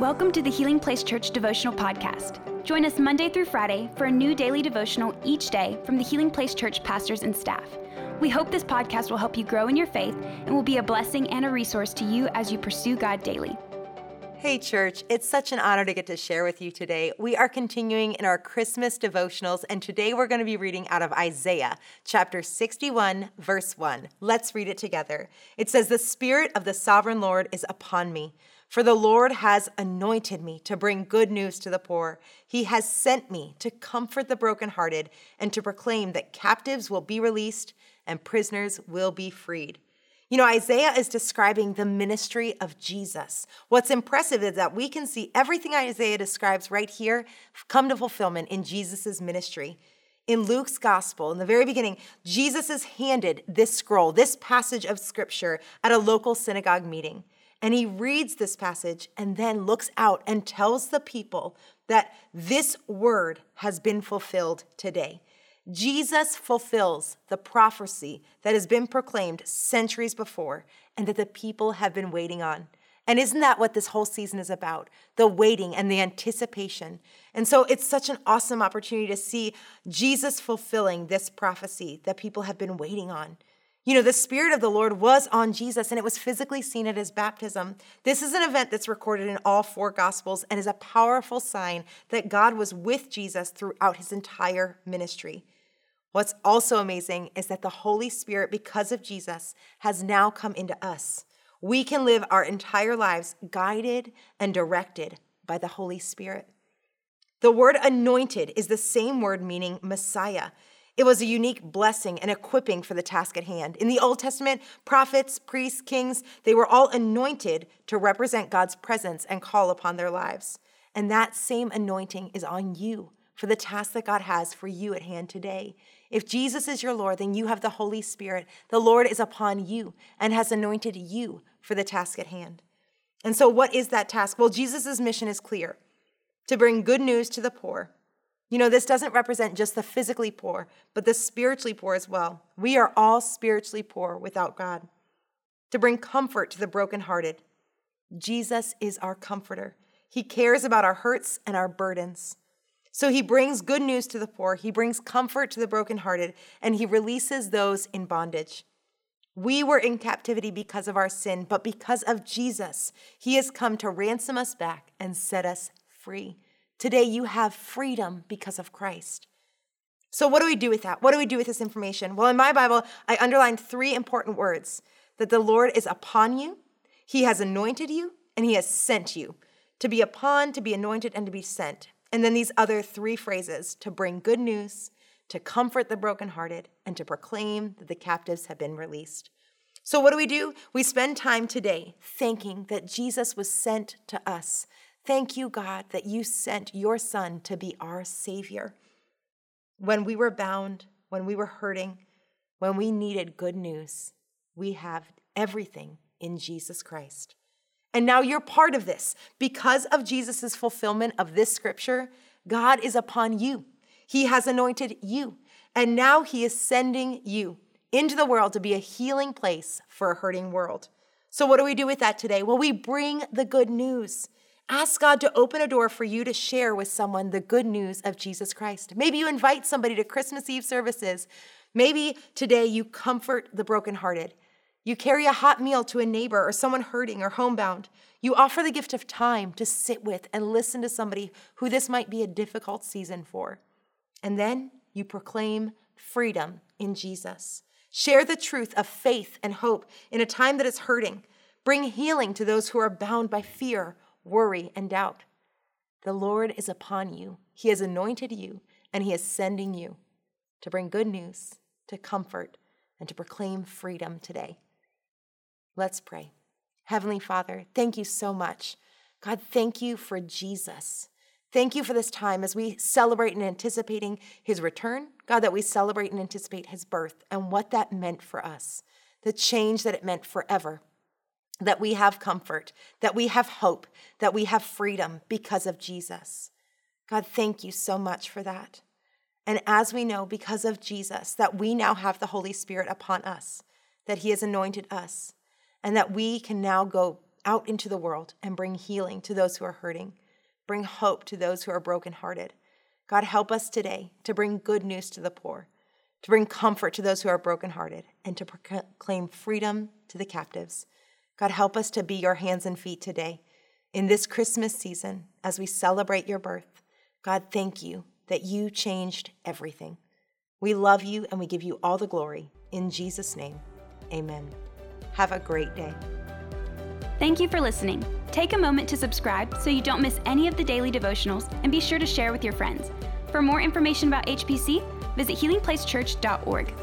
Welcome to the Healing Place Church Devotional Podcast. Join us Monday through Friday for a new daily devotional each day from the Healing Place Church pastors and staff. We hope this podcast will help you grow in your faith and will be a blessing and a resource to you as you pursue God daily. Hey, church, it's such an honor to get to share with you today. We are continuing in our Christmas devotionals, and today we're going to be reading out of Isaiah chapter 61, verse 1. Let's read it together. It says, The Spirit of the sovereign Lord is upon me, for the Lord has anointed me to bring good news to the poor. He has sent me to comfort the brokenhearted and to proclaim that captives will be released and prisoners will be freed. You know, Isaiah is describing the ministry of Jesus. What's impressive is that we can see everything Isaiah describes right here come to fulfillment in Jesus' ministry. In Luke's gospel, in the very beginning, Jesus is handed this scroll, this passage of scripture at a local synagogue meeting. And he reads this passage and then looks out and tells the people that this word has been fulfilled today. Jesus fulfills the prophecy that has been proclaimed centuries before and that the people have been waiting on. And isn't that what this whole season is about? The waiting and the anticipation. And so it's such an awesome opportunity to see Jesus fulfilling this prophecy that people have been waiting on. You know, the Spirit of the Lord was on Jesus and it was physically seen at his baptism. This is an event that's recorded in all four Gospels and is a powerful sign that God was with Jesus throughout his entire ministry. What's also amazing is that the Holy Spirit, because of Jesus, has now come into us. We can live our entire lives guided and directed by the Holy Spirit. The word anointed is the same word meaning Messiah. It was a unique blessing and equipping for the task at hand. In the Old Testament, prophets, priests, kings, they were all anointed to represent God's presence and call upon their lives. And that same anointing is on you for the task that God has for you at hand today. If Jesus is your Lord, then you have the Holy Spirit. The Lord is upon you and has anointed you for the task at hand. And so, what is that task? Well, Jesus' mission is clear to bring good news to the poor. You know, this doesn't represent just the physically poor, but the spiritually poor as well. We are all spiritually poor without God. To bring comfort to the brokenhearted. Jesus is our comforter. He cares about our hurts and our burdens. So he brings good news to the poor, he brings comfort to the brokenhearted, and he releases those in bondage. We were in captivity because of our sin, but because of Jesus, he has come to ransom us back and set us free. Today, you have freedom because of Christ. So, what do we do with that? What do we do with this information? Well, in my Bible, I underlined three important words that the Lord is upon you, He has anointed you, and He has sent you. To be upon, to be anointed, and to be sent. And then these other three phrases to bring good news, to comfort the brokenhearted, and to proclaim that the captives have been released. So, what do we do? We spend time today thanking that Jesus was sent to us. Thank you, God, that you sent your Son to be our Savior. When we were bound, when we were hurting, when we needed good news, we have everything in Jesus Christ. And now you're part of this. Because of Jesus' fulfillment of this scripture, God is upon you. He has anointed you. And now He is sending you into the world to be a healing place for a hurting world. So, what do we do with that today? Well, we bring the good news. Ask God to open a door for you to share with someone the good news of Jesus Christ. Maybe you invite somebody to Christmas Eve services. Maybe today you comfort the brokenhearted. You carry a hot meal to a neighbor or someone hurting or homebound. You offer the gift of time to sit with and listen to somebody who this might be a difficult season for. And then you proclaim freedom in Jesus. Share the truth of faith and hope in a time that is hurting. Bring healing to those who are bound by fear, worry, and doubt. The Lord is upon you. He has anointed you, and He is sending you to bring good news, to comfort, and to proclaim freedom today. Let's pray. Heavenly Father, thank you so much. God, thank you for Jesus. Thank you for this time as we celebrate and anticipating his return. God, that we celebrate and anticipate his birth and what that meant for us, the change that it meant forever. That we have comfort, that we have hope, that we have freedom because of Jesus. God, thank you so much for that. And as we know, because of Jesus, that we now have the Holy Spirit upon us, that he has anointed us, and that we can now go out into the world and bring healing to those who are hurting. Bring hope to those who are brokenhearted. God, help us today to bring good news to the poor, to bring comfort to those who are brokenhearted, and to proclaim freedom to the captives. God, help us to be your hands and feet today in this Christmas season as we celebrate your birth. God, thank you that you changed everything. We love you and we give you all the glory. In Jesus' name, amen. Have a great day. Thank you for listening. Take a moment to subscribe so you don't miss any of the daily devotionals and be sure to share with your friends. For more information about HPC, visit healingplacechurch.org.